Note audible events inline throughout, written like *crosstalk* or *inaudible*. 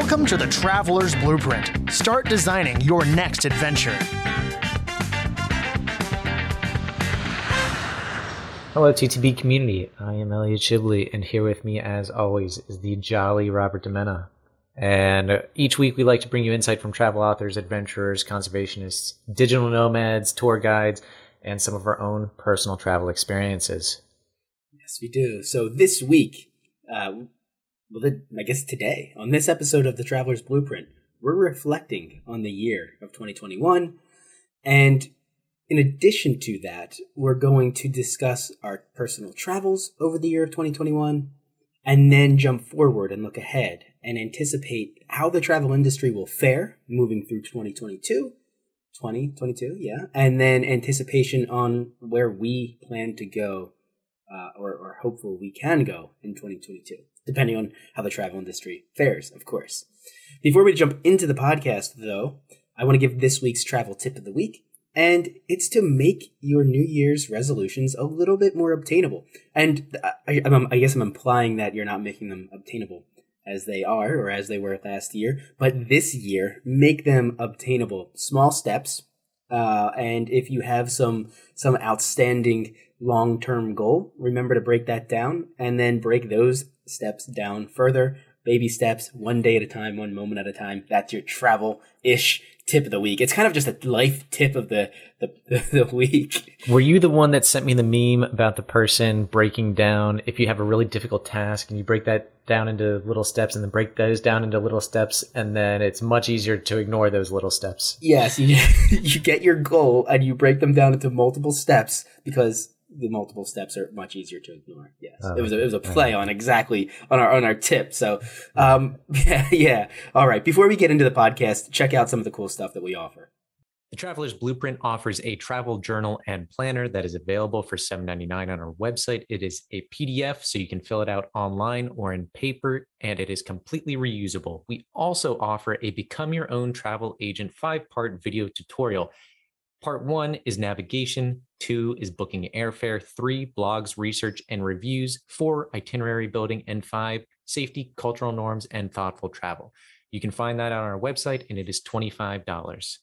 Welcome to the Traveler's Blueprint. Start designing your next adventure. Hello, TTB community. I am Elliot Shibley, and here with me, as always, is the jolly Robert Demena. And each week, we like to bring you insight from travel authors, adventurers, conservationists, digital nomads, tour guides, and some of our own personal travel experiences. Yes, we do. So this week, uh, well, I guess today, on this episode of the Traveler's Blueprint, we're reflecting on the year of 2021. And in addition to that, we're going to discuss our personal travels over the year of 2021 and then jump forward and look ahead and anticipate how the travel industry will fare moving through 2022. 2022, yeah. And then anticipation on where we plan to go uh, or, or hopeful we can go in 2022 depending on how the travel industry fares, of course. Before we jump into the podcast, though, I want to give this week's travel tip of the week, and it's to make your New Year's resolutions a little bit more obtainable. And I, I, I guess I'm implying that you're not making them obtainable as they are or as they were last year, but this year, make them obtainable. Small steps, uh, and if you have some some outstanding long term goal, remember to break that down and then break those steps down further. Baby steps, one day at a time, one moment at a time. That's your travel ish tip of the week. It's kind of just a life tip of the, the, *laughs* the, week. Were you the one that sent me the meme about the person breaking down if you have a really difficult task and you break that down into little steps and then break those down into little steps and then it's much easier to ignore those little steps? Yes, you, *laughs* you get your goal and you break them down into multiple steps because the multiple steps are much easier to ignore. Yes, uh, it was a, it was a play on exactly on our on our tip. So, um, *laughs* yeah, yeah. All right. Before we get into the podcast, check out some of the cool stuff that we offer. The Traveler's Blueprint offers a travel journal and planner that is available for $7.99 on our website. It is a PDF, so you can fill it out online or in paper, and it is completely reusable. We also offer a Become Your Own Travel Agent five part video tutorial. Part one is navigation, two is booking airfare, three blogs, research, and reviews, four itinerary building, and five safety, cultural norms, and thoughtful travel. You can find that on our website, and it is $25.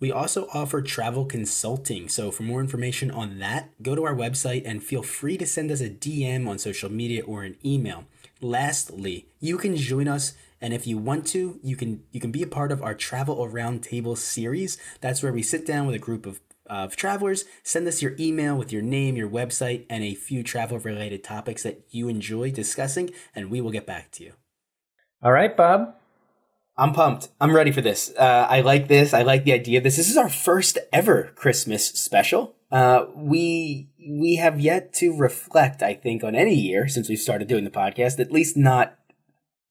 We also offer travel consulting. So, for more information on that, go to our website and feel free to send us a DM on social media or an email. Lastly, you can join us and if you want to, you can you can be a part of our Travel Around Table series. That's where we sit down with a group of of travelers. Send us your email with your name, your website, and a few travel related topics that you enjoy discussing, and we will get back to you. All right, Bob. I'm pumped. I'm ready for this. Uh, I like this. I like the idea of this. This is our first ever Christmas special. Uh, we we have yet to reflect, I think, on any year since we started doing the podcast. At least not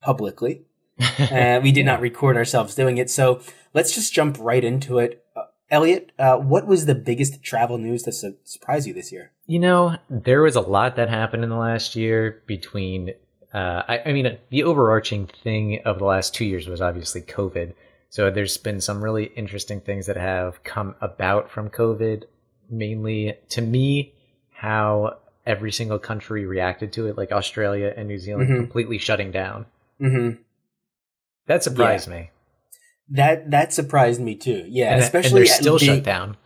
publicly. Uh, we did *laughs* not record ourselves doing it. So let's just jump right into it. Uh, Elliot, uh, what was the biggest travel news that su- surprised you this year? You know, there was a lot that happened in the last year between, uh, I, I mean, the overarching thing of the last two years was obviously COVID. So there's been some really interesting things that have come about from COVID, mainly to me, how every single country reacted to it, like Australia and New Zealand mm-hmm. completely shutting down. Mm-hmm. That surprised yeah. me. That that surprised me too. Yeah, and, especially they're still being, shut down.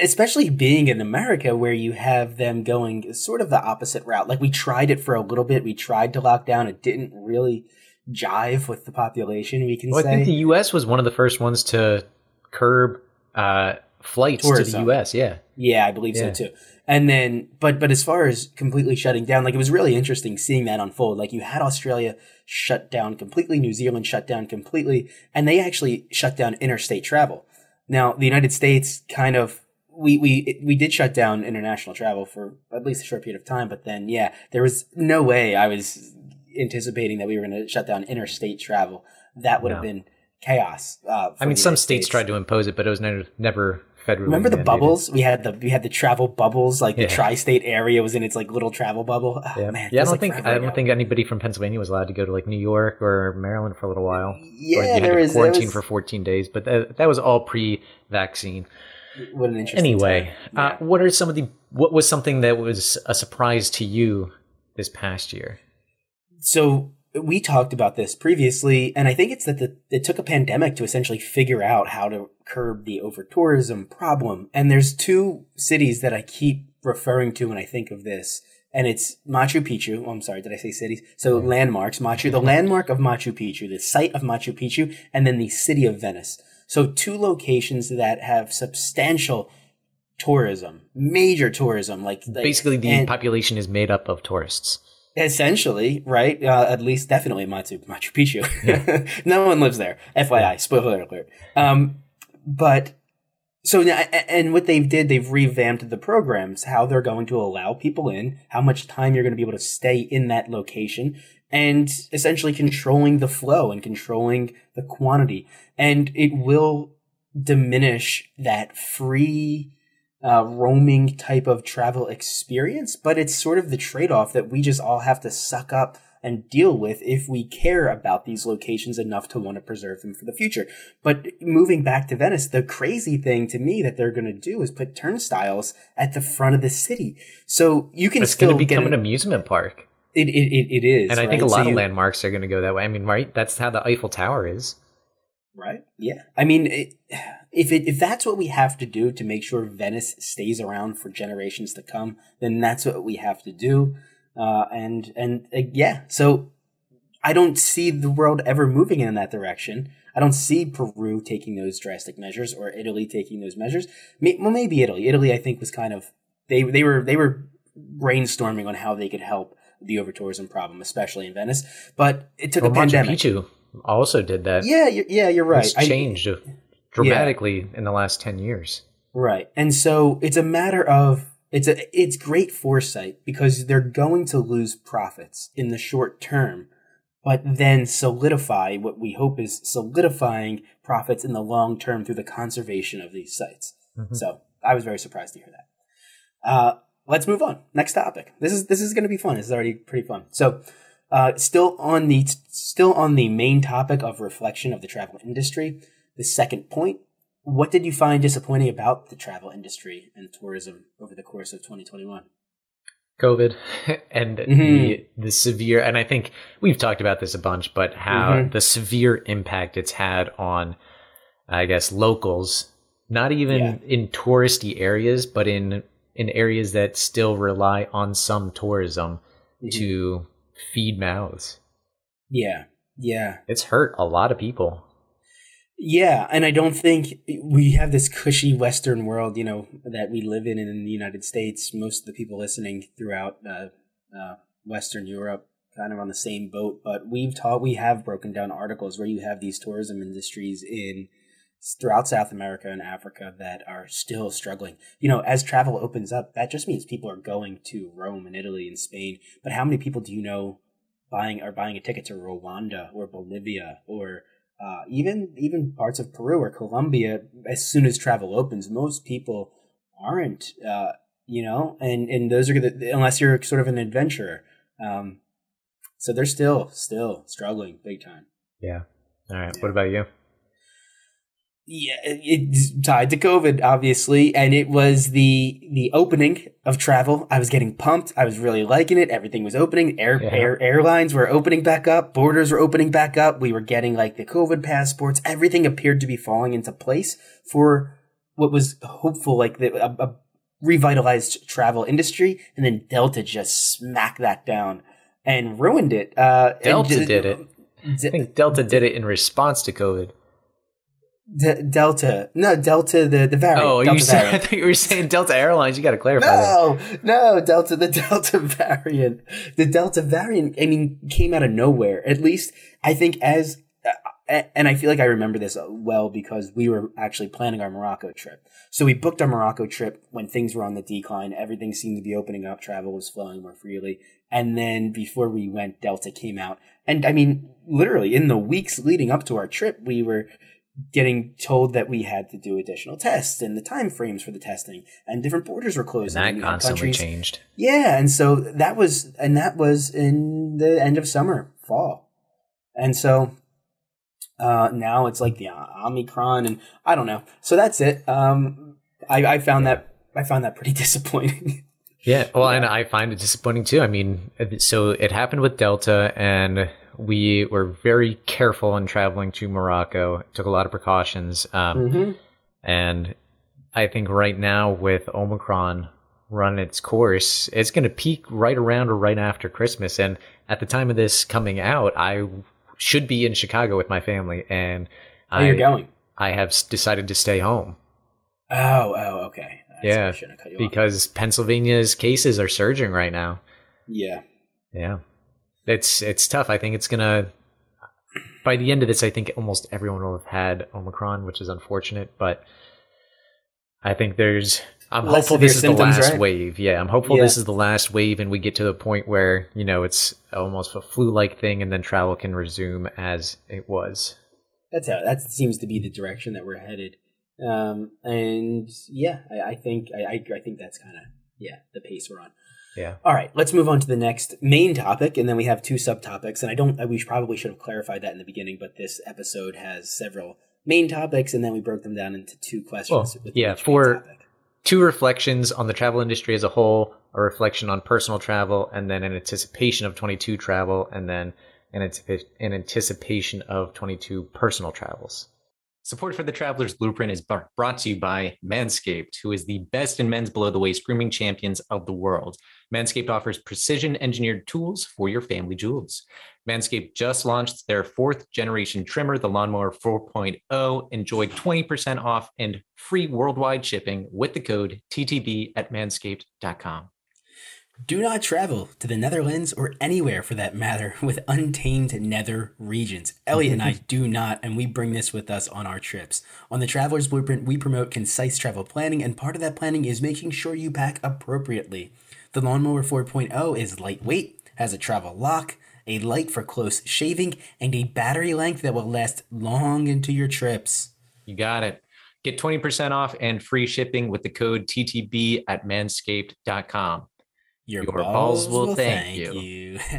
Especially being in America, where you have them going sort of the opposite route. Like we tried it for a little bit. We tried to lock down. It didn't really jive with the population. We can well, say. I think the U.S. was one of the first ones to curb uh, flights Tourism. to the U.S. Yeah, yeah, I believe yeah. so too. And then, but but as far as completely shutting down, like it was really interesting seeing that unfold. Like you had Australia shut down completely, New Zealand shut down completely, and they actually shut down interstate travel. Now, the United States kind of we we we did shut down international travel for at least a short period of time, but then yeah, there was no way I was anticipating that we were going to shut down interstate travel. That would no. have been chaos. Uh, I mean, some states. states tried to impose it, but it was never never federally. Remember the mandated. bubbles? We had the we had the travel bubbles. Like yeah. the tri-state area was in its like little travel bubble. Oh, yeah, man, yeah. I don't like think I don't ago. think anybody from Pennsylvania was allowed to go to like New York or Maryland for a little while. Yeah, there was quarantine was, for 14 days, but that, that was all pre-vaccine. What an interesting. Anyway, uh, what are some of the what was something that was a surprise to you this past year? So we talked about this previously, and I think it's that the, it took a pandemic to essentially figure out how to curb the over tourism problem. And there's two cities that I keep referring to when I think of this, and it's Machu Picchu. Oh, I'm sorry, did I say cities? So landmarks, Machu, the landmark of Machu Picchu, the site of Machu Picchu, and then the city of Venice. So two locations that have substantial tourism, major tourism, like, like Basically, the and- population is made up of tourists. Essentially, right? Uh, at least, definitely Machu Machu Picchu. *laughs* no one lives there. FYI, spoiler alert. Um, but so and what they've did, they've revamped the programs, how they're going to allow people in, how much time you're going to be able to stay in that location, and essentially controlling the flow and controlling the quantity. And it will diminish that free uh, roaming type of travel experience, but it's sort of the trade off that we just all have to suck up and deal with if we care about these locations enough to want to preserve them for the future. But moving back to Venice, the crazy thing to me that they're going to do is put turnstiles at the front of the city. So you can It's still going to become get an amusement park. it, it, it, it is. And I think right? a So lot of you- landmarks are going to go that way. I mean, right? That's how the Eiffel Tower is. Right. Yeah. I mean, it, if it, if that's what we have to do to make sure Venice stays around for generations to come, then that's what we have to do. Uh, and and uh, yeah, so I don't see the world ever moving in that direction. I don't see Peru taking those drastic measures or Italy taking those measures. May, well, maybe Italy. Italy, I think, was kind of they they were they were brainstorming on how they could help the over tourism problem, especially in Venice. But it took Well, a Machu pandemic. Picchu also did that. Yeah, you're, yeah, you're right. It's I- changed dramatically in the last 10 years. Right. And so it's a matter of it's a it's great foresight because they're going to lose profits in the short term, but then solidify what we hope is solidifying profits in the long term through the conservation of these sites. Mhm. So I was very surprised to hear that. Uh, let's move on. Next topic. This is this is going to be fun. This is already pretty fun. So, uh, still on the still on the main topic of reflection of the travel industry. The second point. What did you find disappointing about the travel industry and tourism over the course of 2021? COVID *laughs* and Mhm. the the severe and I think we've talked about this a bunch, but how Mhm. the severe impact it's had on I guess locals, not even Yeah. in touristy areas, but in in areas that still rely on some tourism Mm-hmm. to feed mouths. Yeah, yeah. It's hurt a lot of people. Yeah, and I don't think we have this cushy Western world, you know, that we live in in the United States. Most of the people listening throughout uh, uh, Western Europe kind of on the same boat. But we've taught, we have broken down articles where you have these tourism industries in throughout South America and Africa that are still struggling. You know, as travel opens up, that just means people are going to Rome and Italy and Spain. But how many people do you know buying are buying a ticket to Rwanda or Bolivia or uh, even even parts of Peru or Colombia, as soon as travel opens, most people aren't, uh, you know, and and those are the, unless you're sort of an adventurer. Um, so they're still still struggling big time. Yeah. All right. What about you? Yeah, it's tied to COVID, obviously, and it was the the opening of travel. I was getting pumped. I was really liking it. Everything was opening. Air, Yeah. air airlines were opening back up. Borders were opening back up. We were getting like the COVID passports. Everything appeared to be falling into place for what was hopeful, like the, a, a revitalized travel industry. And then Delta just smacked that down and ruined it. Uh, Delta did it. I think Delta did it in response to COVID. D- Delta, no, Delta, the the variant. Oh, Delta you said, *laughs* I variant. thought you were saying Delta Airlines. You got to clarify that. No, no, Delta, the Delta *laughs* variant. The Delta variant, I mean, came out of nowhere. At least, I think, as, uh, and I feel like I remember this well because we were actually planning our Morocco trip. So we booked our Morocco trip when things were on the decline. Everything seemed to be opening up. Travel was flowing more freely. And then before we went, Delta came out. And I mean, literally in the weeks leading up to our trip, we were getting told that we had to do additional tests and the time frames for the testing and different borders were And that and had constantly countries- changed. Yeah, and so that was and that was in the end of summer, fall. And so uh now it's like the Omicron and I don't know. So that's it. Um I, I found that I found that pretty *laughs* disappointing. Yeah, well, and I find it disappointing too. I mean, so it happened with Delta, and we were very careful in traveling to Morocco. Took a lot of precautions, um, Mm-hmm. and I think right now with Omicron run its course, it's going to peak right around or right after Christmas. And at the time of this coming out, I should be in Chicago with my family, and Oh, I you're going. I have decided to stay home Oh, oh, okay. That's Yeah, you off. because Pennsylvania's cases are surging right now. Yeah. Yeah. It's it's tough. I think it's gonna by the end of this I think almost everyone will have had Omicron, which is unfortunate, but I think there's I'm Less hopeful this is the last right? wave. Yeah, I'm hopeful Yeah. this is the last wave and we get to the point where, you know, it's almost a flu like thing and then travel can resume as it was. That's how that seems to be the direction that we're headed. Um, and yeah, I, I think I, I, I think that's kind of yeah the pace we're on. Yeah. All right, let's move on to the next main topic, and then we have two subtopics. And I don't, we probably should have clarified that in the beginning, but this episode has several main topics, and then we broke them down into two questions. Well, yeah, for- Two reflections on the travel industry as a whole, a reflection on personal travel, and then an anticipation of 22 travel, and then an anticipation of 22 personal travels. Support for the Traveler's Blueprint is brought to you by Manscaped, who is the best in men's below the waist grooming champions of the world. Manscaped offers precision engineered tools for your family jewels. Manscaped just launched their fourth generation trimmer, the Lawnmower 4.0. Enjoy 20% off and free worldwide shipping with the code TTB at manscaped.com. Do not travel to the Netherlands or anywhere for that matter *laughs* with untamed nether regions. Elliot and I *laughs* do not, and we bring this with us on our trips. On the Traveler's Blueprint, we promote concise travel planning, and part of that planning is making sure you pack appropriately. The Lawnmower 4.0 is lightweight, has a travel lock, a light for close shaving, and a battery length that will last long into your trips. You got it. Get 20% off and free shipping with the code TTB at manscaped.com. Your, Your balls, balls will will thank thank, you. you. *laughs*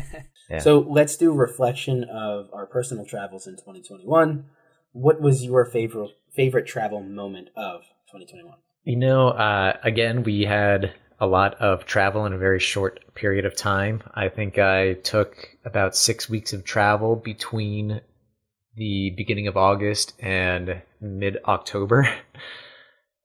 Yeah. So let's do reflection of our personal travels in 2021. What was your favorite favorite travel moment of 2021? You know, uh, again, we had a lot of travel in a very short period of time. I think I took about six weeks of travel between the beginning of August and mid October. *laughs*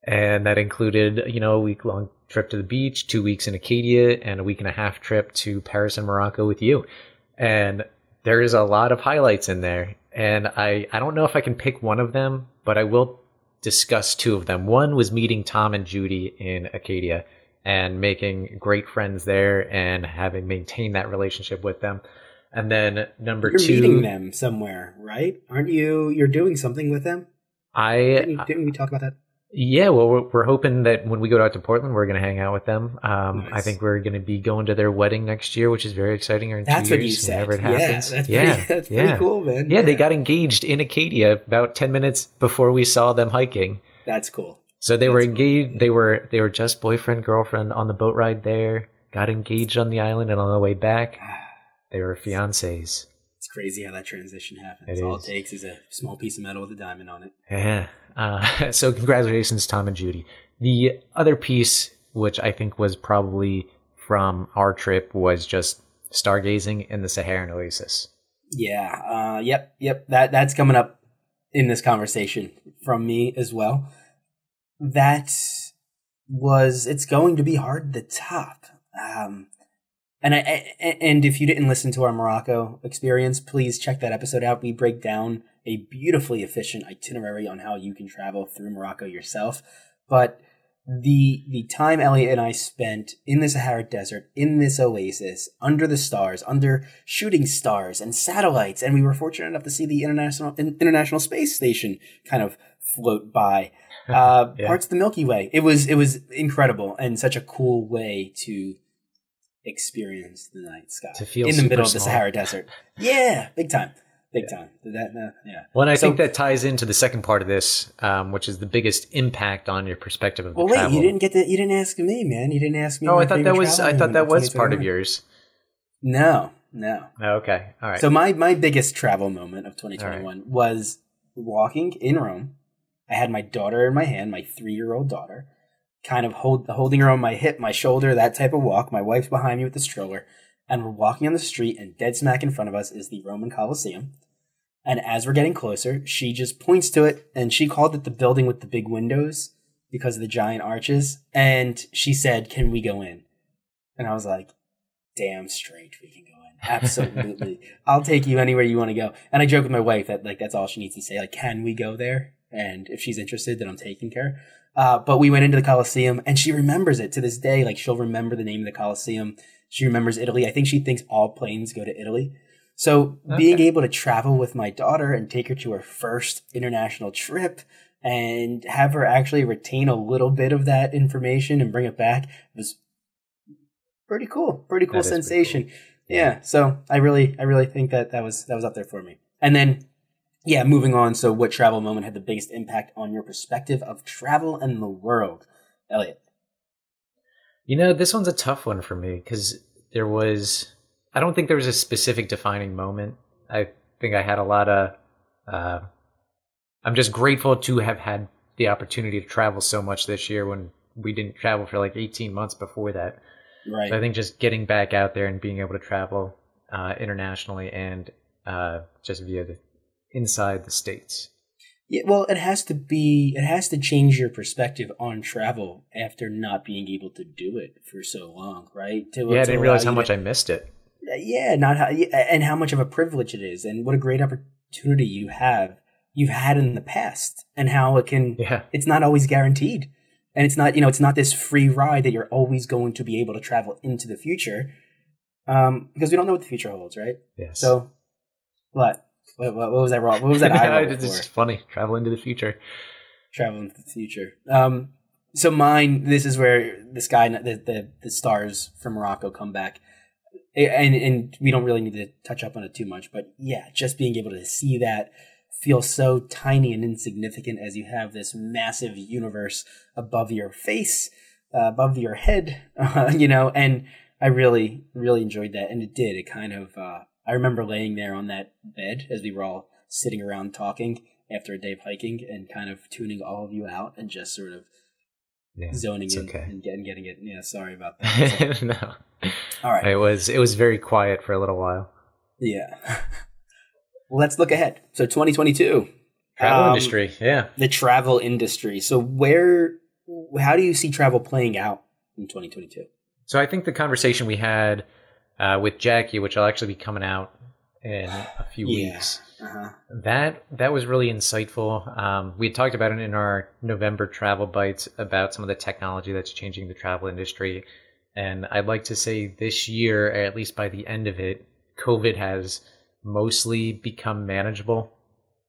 And that included, you know, a week long trip to the beach, two weeks in Acadia, and a week and a half trip to Paris and Morocco with you. And there is a lot of highlights in there. And I, I don't know if I can pick one of them, but I will discuss two of them. One was meeting Tom and Judy in Acadia and making great friends there and having maintained that relationship with them. And then number You're two, meeting them somewhere, right? Aren't you? You're doing something with them? I Didn't, didn't we talk about that? Yeah, well, we're, we're hoping that when we go out to Portland, we're going to hang out with them. Um, I think we're going to be going to their wedding next year, which is very exciting. Or in That's two what you years, said. whenever it Yeah, happens. that's yeah, pretty, *laughs* that's yeah. pretty cool, man. Yeah, they got engaged in Acadia about ten minutes before we saw them hiking. That's cool. So they were That's cool. engaged. They were they were just boyfriend girlfriend on the boat ride there. Got engaged on the island, and on the way back, *sighs* they were fiancés. Crazy how that transition happens. It All is. it takes is a small piece of metal with a diamond on it. Yeah. Uh, *laughs* so congratulations, Tom and Judy. The other piece, which I think was probably from our trip, was just stargazing in the Saharan oasis. Yeah. Uh, yep. Yep. That that's coming up in this conversation from me as well. That was it's going to be hard to top. Um, and I and if you didn't listen to our Morocco experience, please check that episode out. We break down a beautifully efficient itinerary on how you can travel through Morocco yourself. But the the time Elliot and I spent in the Sahara Desert, in this oasis, under the stars, under shooting stars and satellites, and we were fortunate enough to see the international International Space Station kind of float by *laughs* uh, Yeah. parts of the Milky Way. It was it was incredible and such a cool way to experience the night sky To feel in the middle of the. Sahara Desert. Yeah, big time, big time. That uh, yeah. Well, and I So- think that ties into the second part of this, um, which is the biggest impact on your perspective of the Well, wait, travel. you didn't get that. You didn't ask me, man. You didn't ask me. Oh, I thought that was. I thought that was part of yours. No, no. Oh, okay, all right. So my my biggest travel moment of 2021 was walking in Rome. I had my daughter in my hand, my three year old daughter, kind of hold holding her on my hip, my shoulder, that type of walk. My wife's behind me with the stroller, and we're walking on the street, and dead smack in front of us is the Roman Colosseum. And as we're getting closer, she just points to it, and she called it the building with the big windows because of the giant arches. And she said, "Can we go in?" And I was like, "Damn straight, we can go in. *laughs* Absolutely, I'll take you anywhere you want to go." And I joke with my wife that like that's all she needs to say, like, "Can we go there?" And if she's interested, then I'm taking care. Uh, but we went into the Colosseum, and she remembers it to this day. Like she'll remember the name of the Colosseum. She remembers Italy. I think she thinks all planes go to Italy. So okay. being able to travel with my daughter and take her to her first international trip and have her actually retain a little bit of that information and bring it back was pretty cool. Pretty cool sensation. Pretty cool. Yeah. So I really, I really think that that was that was up there for me. And then, yeah, moving on. So, what travel moment had the biggest impact on your perspective of travel and the world, Elliot? You know, this one's a tough one for me because there was. I don't think there was a specific defining moment. I think I had a lot of. Uh, I'm just grateful to have had the opportunity to travel so much this year when we didn't travel for like 18 months before that. Right. So I think just getting back out there and being able to travel uh, internationally and uh, just via the inside the states. Yeah, well, it has to be. It has to change your perspective on travel after not being able to do it for so long, right? To, yeah, I didn't realize how much to, I missed it. Yeah, not how, and how much of a privilege it is, and what a great opportunity you have you've had in the past, and how it can. Yeah. It's not always guaranteed, and it's not you know it's not this free ride that you're always going to be able to travel into the future, um, because we don't know what the future holds, right? Yes. So, what? What, what, what was that wrong? What was that? *laughs* I it's just funny. Travel into the future. Travel into the future. Um, so mine. This is where this guy, the the, the stars from Morocco, come back, and and we don't really need to touch up on it too much. But yeah, just being able to see that feel so tiny and insignificant as you have this massive universe above your face, uh, above your head, uh, *laughs* you know, and I really, really enjoyed that. And it did. It kind of, uh, I remember laying there on that bed as we were all sitting around talking after a day of hiking and kind of tuning all of you out and just sort of yeah, zoning in okay. and getting getting it. Yeah, sorry about *laughs* that. No. All right. It was it was very quiet for a little while. Yeah. *laughs* let's look ahead. So 2022. Travel um, industry, yeah. The travel industry. So where how do you see travel playing out in 2022? So I think the conversation we had uh, with Jackie, which will actually be coming out in a few yeah. weeks. Uh-huh. That that was really insightful. Um, we had talked about it in our November travel bites about some of the technology that's changing the travel industry, and I'd like to say this year, at least by the end of it, COVID has mostly become manageable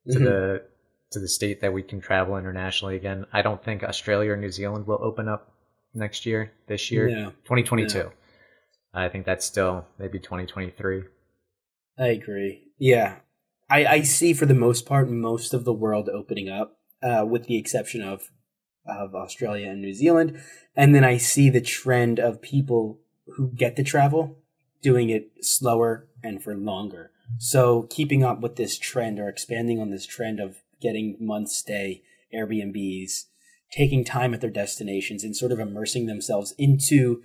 to mm-hmm. the to the state that we can travel internationally again. I don't think Australia or New Zealand will open up next year. This year, no. 2022. No. I think that's still maybe 2023. I agree. Yeah. I, I see for the most part most of the world opening up, uh, with the exception of of Australia and New Zealand. And then I see the trend of people who get to travel doing it slower and for longer. So keeping up with this trend or expanding on this trend of getting month stay Airbnbs, taking time at their destinations and sort of immersing themselves into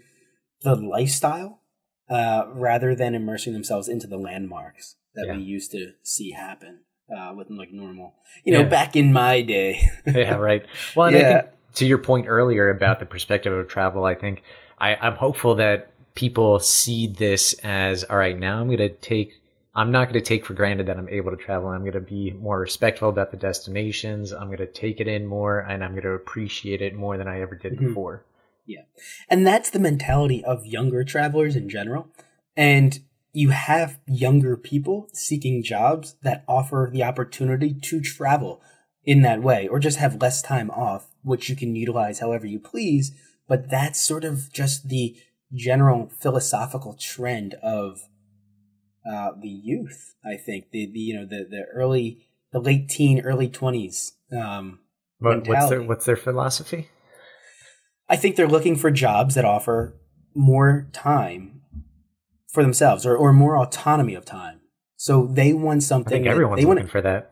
the lifestyle uh, rather than immersing themselves into the landmarks that yeah. we used to see happen uh, with like normal, you know, yeah. back in my day. *laughs* yeah, right. Well, and yeah. I think to your point earlier about the perspective of travel, I think I, I'm hopeful that people see this as all right. Now I'm going to take. I'm not going to take for granted that I'm able to travel. I'm going to be more respectful about the destinations. I'm going to take it in more, and I'm going to appreciate it more than I ever did mm-hmm. before. Yeah. And that's the mentality of younger travelers in general. And you have younger people seeking jobs that offer the opportunity to travel in that way or just have less time off, which you can utilize however you please. But that's sort of just the general philosophical trend of uh, the youth. I think the, the you know the the early the late teen early twenties. Um, what, what's their what's their philosophy? I think they're looking for jobs that offer more time for themselves or, or more autonomy of time. So they want something. I think everyone's they looking want, for that.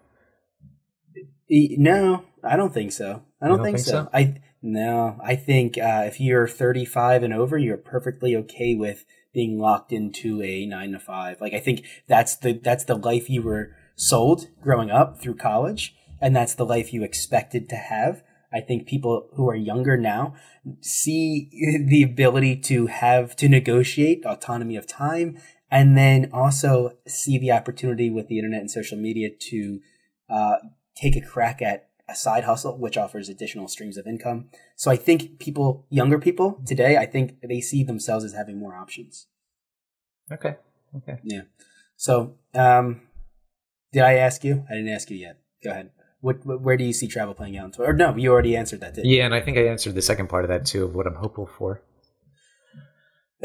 No, I don't think so. I don't, don't think, think, so. so. I no, I think uh, if you're 35 and over, you're perfectly okay with being locked into a nine to five. Like I think that's the that's the life you were sold growing up through college, and that's the life you expected to have. I think people who are younger now see *laughs* the ability to have to negotiate autonomy of time and then also see the opportunity with the internet and social media to uh, take a crack at a side hustle, which offers additional streams of income. So I think people, younger people today, I think they see themselves as having more options. Okay. Okay. Yeah. So, um, did I ask you? I didn't ask you yet. Go ahead. What, where do you see travel playing out? Or no, you already answered that. Didn't yeah, and I think I answered the second part of that too, of what I'm hopeful for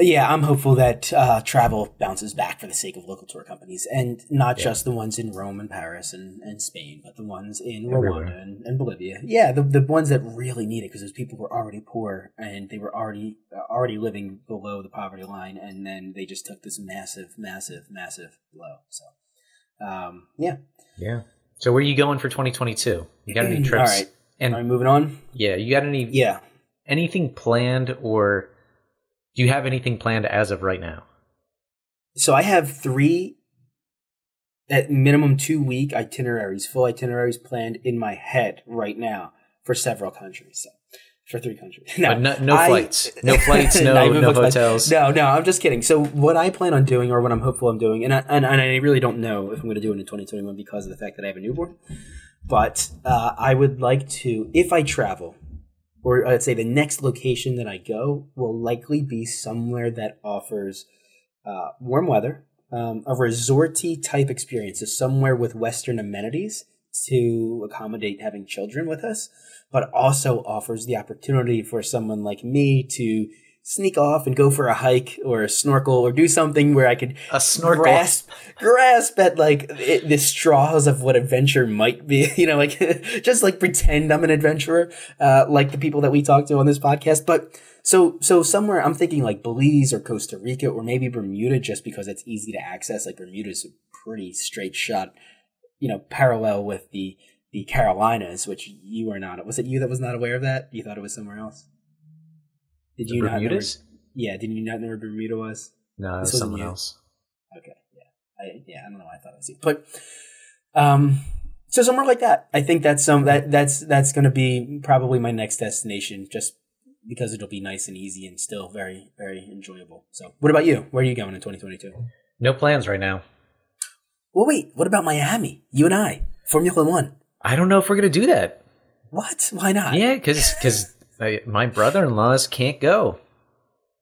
yeah, I'm hopeful that uh, travel bounces back for the sake of local tour companies, and not yeah. just the ones in Rome and Paris and, and Spain, but the ones in Rwanda and, and, Bolivia. Yeah, the the ones that really need it because those people were already poor and they were already uh, already living below the poverty line, and then they just took this massive, massive, massive blow. So, um, yeah, yeah. So where are you going for 2022? You got any *clears throat* trips? All right, and All right, moving on. Yeah, you got any? Yeah, anything planned or? Do you have anything planned as of right now? So I have three, at minimum two week itineraries, full itineraries planned in my head right now for several countries. So for three countries. *laughs* No, no, no I, flights, *laughs* no flights, no *laughs* no hotels. No, no. I'm just kidding. So what I plan on doing, or what I'm hopeful I'm doing, and I, and, and I really don't know if I'm going to do it in 2021 because of the fact that I have a newborn. But uh, I would like to, if I travel, or I'd say the next location that I go will likely be somewhere that offers uh, warm weather, um, a resorty type experience, so somewhere with Western amenities to accommodate having children with us, but also offers the opportunity for someone like me to sneak off and go for a hike or a snorkel or do something where I could a snorkel grasp grasp at like it, the straws of what adventure might be. *laughs* You know, like *laughs* just like pretend I'm an adventurer, uh, like the people that we talk to on this podcast. But so so somewhere I'm thinking like Belize or Costa Rica or maybe Bermuda, just because it's easy to access. Like Bermuda's a pretty straight shot, you know, parallel with the the Carolinas, which you were not. Was it you that was not aware of that? You thought it was somewhere else? Did the you Bermudas? not know? Where, yeah, did you not know where Bermuda was? No, this someone else. Okay, yeah, I, yeah, I don't know. I thought it was you, but um, so somewhere like that. I think that's some that that's that's going to be probably my next destination, just because it'll be nice and easy and still very very enjoyable. So, what about you? Where are you going in 2022? No plans right now. Well, wait. What about Miami? You and I, Formula One. I don't know if we're going to do that. What? Why not? Yeah, because because my brother-in-laws can't go.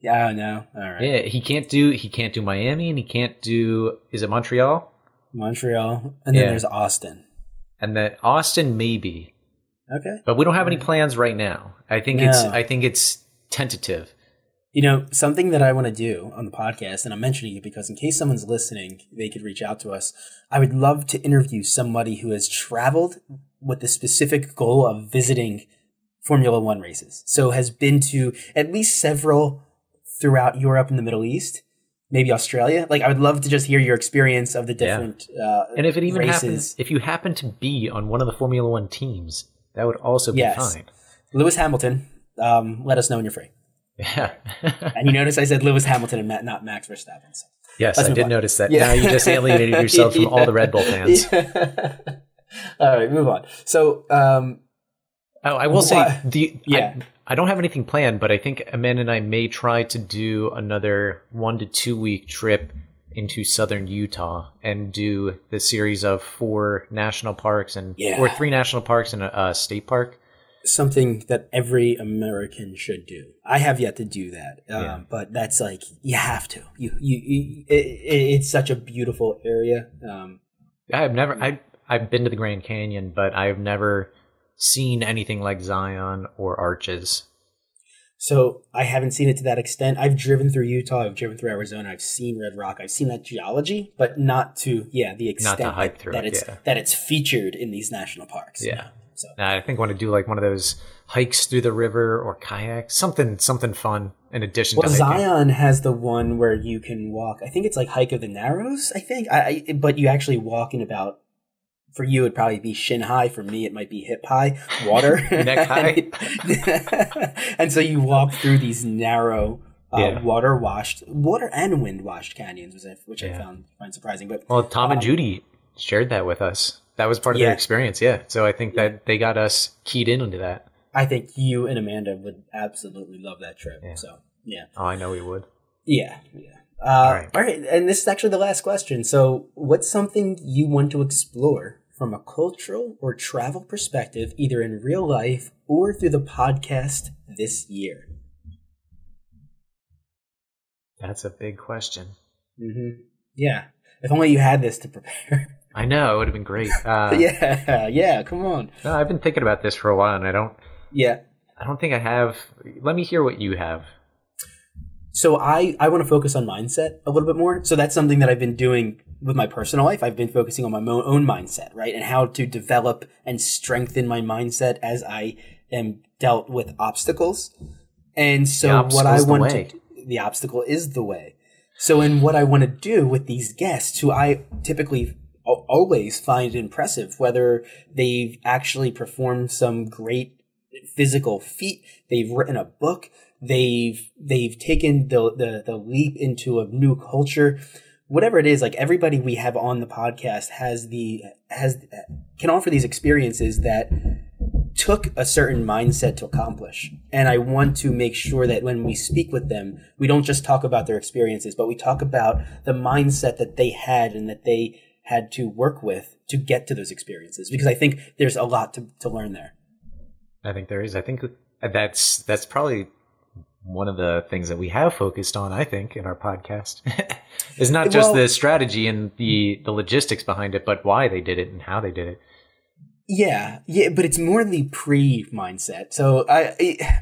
Yeah, no. All right. Yeah, he can't do he can't do Miami and he can't do is it Montreal? Montreal. And then yeah. there's Austin. And then Austin maybe. Okay. But we don't have any plans right now. I think no. it's I think it's tentative. You know, something that I want to do on the podcast, and I'm mentioning it because in case someone's listening, they could reach out to us. I would love to interview somebody who has traveled with the specific goal of visiting Formula One races. So has been to at least several throughout Europe and the Middle East, maybe Australia. Like I would love to just hear your experience of the different. Yeah. Uh, and if it even races. happens, if you happen to be on one of the Formula One teams, that would also be yes. fine. Lewis Hamilton, um, let us know when you're free. Yeah. and you notice I said Lewis Hamilton and not Max Verstappen. So. Yes, I did on. notice that. Yeah. Now you just alienated *laughs* yourself from yeah. all the Red Bull fans. *laughs* Yeah. all right, move on. So, um, Oh, I will say the yeah. I, I, don't have anything planned, but I think Amanda and I may try to do another one to two week trip into southern Utah and do the series of four national parks and yeah. or three national parks and a, a, state park. Something that every American should do. I have yet to do that, um, yeah. but that's like you have to. You you, you it, it's such a beautiful area. Um, I've never I I've been to the Grand Canyon, but I've never seen anything like Zion or Arches. So I haven't seen it to that extent. I've driven through Utah, I've driven through Arizona, I've seen Red Rock, I've seen that geology, but not to yeah the extent that, that it, it's yeah. that it's featured in these national parks. Yeah. So I think I want to do like one of those hikes through the river or kayak, something something fun in addition well, to Zion has the one where you can walk. I think it's like hike of the Narrows. I think, I, I but you actually walk in about for you it'd probably be shin high for me it might be hip high water *laughs* *laughs* neck high *laughs* and so you walk through these narrow uh, Yeah. water washed, water and wind washed canyons, which I, which I found find surprising. But Well, Tom and Um, Judy shared that with us. That was part of Yeah. their experience. Yeah. So I think that they got us keyed in into that. I think you and Amanda would absolutely love that trip. Yeah. So yeah, Oh, I know we would. yeah, yeah. Uh, all, right. right. and this is actually the last question. So, what's something you want to explore from a cultural or travel perspective, either in real life or through the podcast this year? That's a big question. Mm-hmm. Yeah. If only you had this to prepare. *laughs* I know it would have been great. *laughs* Uh, yeah, yeah. Come on. no, I've been thinking about this for a while, and I don't. Yeah. I don't think I have. Let me hear what you have. So I I want to focus on mindset a little bit more. So that's something that I've been doing with my personal life. I've been focusing on my mo- own mindset, right, and how to develop and strengthen my mindset as I am dealt with obstacles. And so The what I want to the obstacle is the way. So in what I want to do with these guests, who I typically al- always find impressive, whether they've actually performed some great physical feat, they've written a book, they've they've taken the the, the leap into a new culture, whatever it is. Like everybody we have on the podcast has the has can offer these experiences that took a certain mindset to accomplish. And I want to make sure that when we speak with them, we don't just talk about their experiences, but we talk about the mindset that they had and that they had to work with to get to those experiences. Because I think there's a lot to, to learn there. I think there is. I think that's that's probably one of the things that we have focused on. I think in our podcast *laughs* is not just Well- the strategy and the the logistics behind it, but why they did it and how they did it. Yeah, yeah, but it's more the pre mindset. So I, I,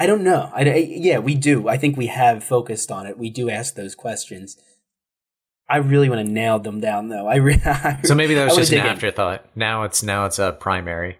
I don't know. I, I- yeah, we do. I think we have focused on it. We do ask those questions. I really want to nail them down, though. I, re- *laughs* I So maybe that was just an afterthought. Now it's now it's a primary.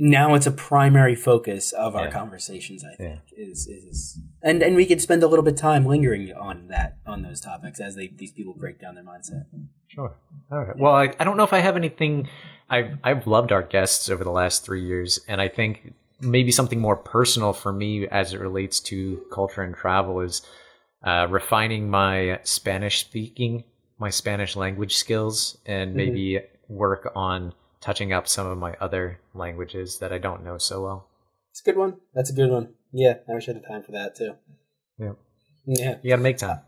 now it's a primary focus of our Yeah. conversations i Yeah. think is is and and we could spend a little bit of time lingering on that on those topics as they these people break down their mindset Sure. All right. Well, I, I don't know if I have anything. I've I've loved our guests over the last three years, and I think maybe something more personal for me as it relates to culture and travel is uh, refining my Spanish speaking, my Spanish language skills, and maybe work on touching up some of my other languages that I don't know so well. it's a good one. That's a good one. Yeah i wish i had the time for that too. Yeah. yeah. You got to make time.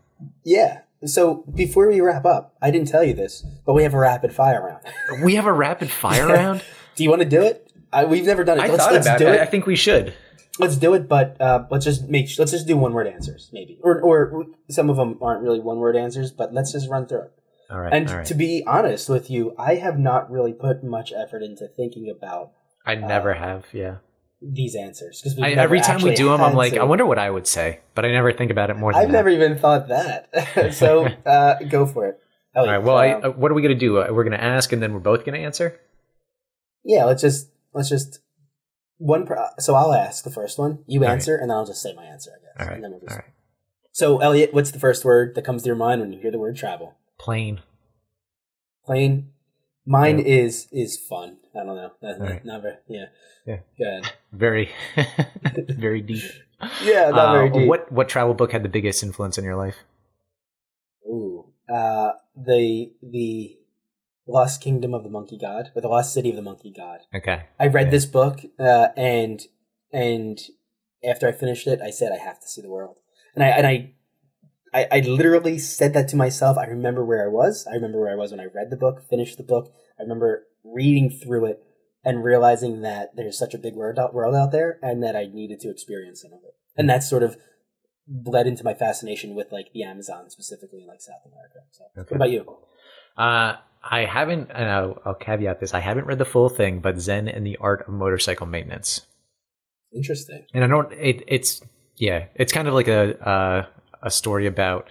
yeah. So before we wrap up i didn't tell you this but we have a rapid fire round. We have a rapid fire *laughs* round. do you want to do it? I, we've never done it. I let's, thought let's about it. I think we should. Let's do it but uh, let's just make let's just do one word answers maybe or or some of them aren't really one word answers but let's just run through it All right. And all right. to be honest with you, I have not really put much effort into thinking about I never have. Yeah. these answers because every time we do them, I'm like, I wonder what I would say, but I never think about it more than I've that. never even thought that. *laughs* so *laughs* uh, go for it. All right. Well, um, uh, what are we gonna do? Uh, We're gonna ask, and then we're both gonna answer. yeah, let's just let's just one. Per, so I'll ask the first one. You All right. answer, and then I'll just say my answer. I guess. All right. And then we'll just, All right. So Elliot, what's the first word that comes to your mind when you hear the word travel? Plane. Plane. Mine Yeah. is is fun. I don't know. Not, All right. not very. Yeah. Yeah. Good. Very, *laughs* very deep. Yeah. Not Uh, very deep. What what travel book had the biggest influence in your life? Ooh, uh, the the Lost Kingdom of the Monkey God, or the Lost City of the Monkey God. Okay. I read Yeah. this book, uh, and and after I finished it, I said I have to see the world, and I and I, I, I literally said that to myself. I remember where I was. I remember where I was when I read the book, finished the book. I remember reading through it and realizing that there's such a big world out, world out there, and that I needed to experience some of it, and that sort of bled into my fascination with like the Amazon specifically in like South America. So, Okay. what about you? Uh, I haven't, and I'll, I'll caveat this: I haven't read the full thing, but Zen and the Art of Motorcycle Maintenance. Interesting. and I don't. It, it's yeah, it's kind of like a uh, a story about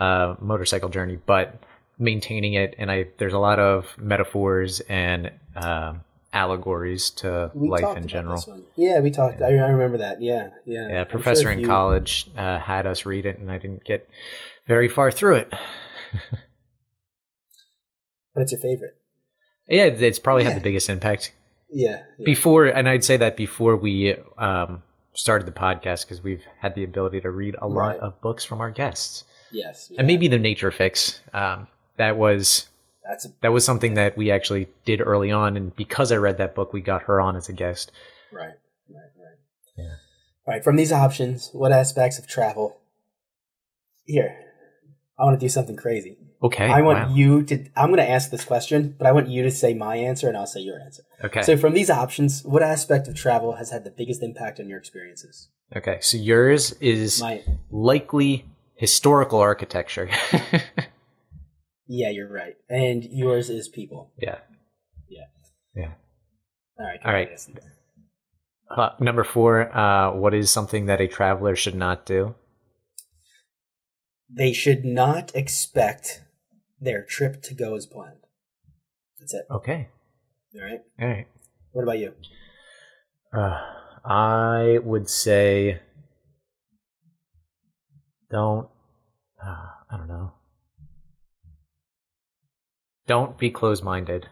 uh, motorcycle journey, but maintaining it. And I there's a lot of metaphors and um allegories to We life in general. Yeah, we talked. I, I remember that. Yeah, yeah. Yeah, professor sure in you- college uh, had us read it, and I didn't get very far through it. *laughs* But it's your favorite. yeah, it's, probably Yeah. had the biggest impact Yeah. yeah. before, and I'd say that before we um, started the podcast because we've had the ability to read a lot of books from our guests, Yes. and maybe the Nature Fix. Um, that was that's a, that was something that we actually did early on, and because I read that book, we got her on as a guest. right. Right. Right. Yeah. All right. From these options, what aspects of travel? Here, I want to do something crazy. Okay, I want wow. you to. I'm going to ask this question, but I want you to say my answer, and I'll say your answer. Okay, So, from these options, what aspect of travel has had the biggest impact on your experiences? okay. So yours is My, likely historical architecture. *laughs* yeah, you're right, and yours is people. yeah. Yeah. Yeah. All right. All right. Uh, number four. Uh, what is something that a traveler should not do? They should not expect their trip to go as planned. That's it. Okay. All right. All right. What about you? Uh, I would say don't. Uh, I don't know. Don't be closed-minded.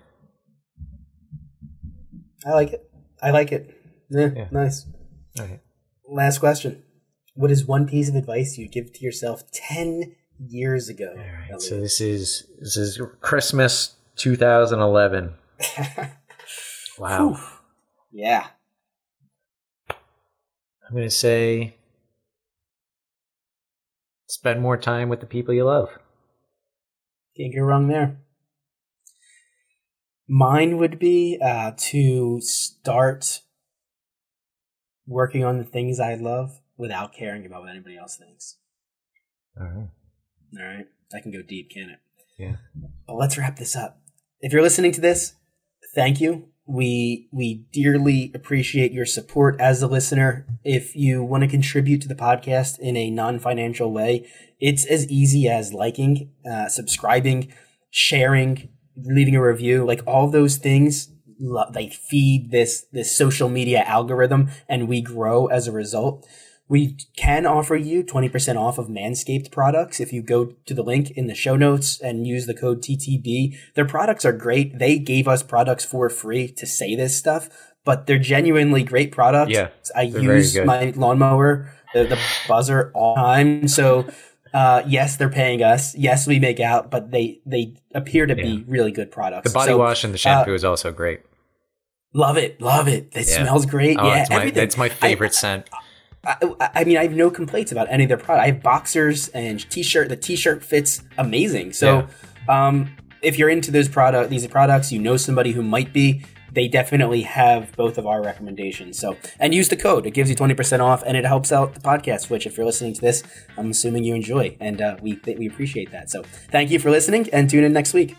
I like it. I like it. Yeah, Yeah. nice. All right. Last question. What is one piece of advice you'd give to yourself 10 years ago? All right. So this is this is Christmas 2011. *laughs* Wow. Whew. Yeah. I'm gonna say spend more time with the people you love. Can't go wrong there. Mine would be uh, to start working on the things I love without caring about what anybody else thinks. All right. All right. That can go deep, can it? Yeah. But let's wrap this up. If you're listening to this, thank you. We we dearly appreciate your support as a listener. If you want to contribute to the podcast in a non-financial way, it's as easy as liking, uh, subscribing, sharing, leaving a review. Like all those things, they feed this this social media algorithm, and we grow as a result. We can offer you 20% off of Manscaped products if you go to the link in the show notes and use the code TTB. Their products are great. They gave us products for free to say this stuff, but they're genuinely great products. Yeah, I use my lawnmower, the, the buzzer all the time. So, uh, yes, they're paying us. Yes, we make out, but they, they appear to Yeah. be really good products. The body So, wash and the shampoo is also great. Love it. Love it. It Yeah. smells great. Oh, yeah. it's my everything. it's my I- favorite scent. I, I mean, I have no complaints about any of their product. I have boxers and t-shirt. The t-shirt fits amazing. So, um, if you're into those product, these products, you know somebody who might be. They definitely have both of our recommendations. So, and use the code; it gives you twenty percent off, and it helps out the podcast. Which, if you're listening to this, I'm assuming you enjoy, and uh, we we appreciate that. So, thank you for listening, and tune in next week.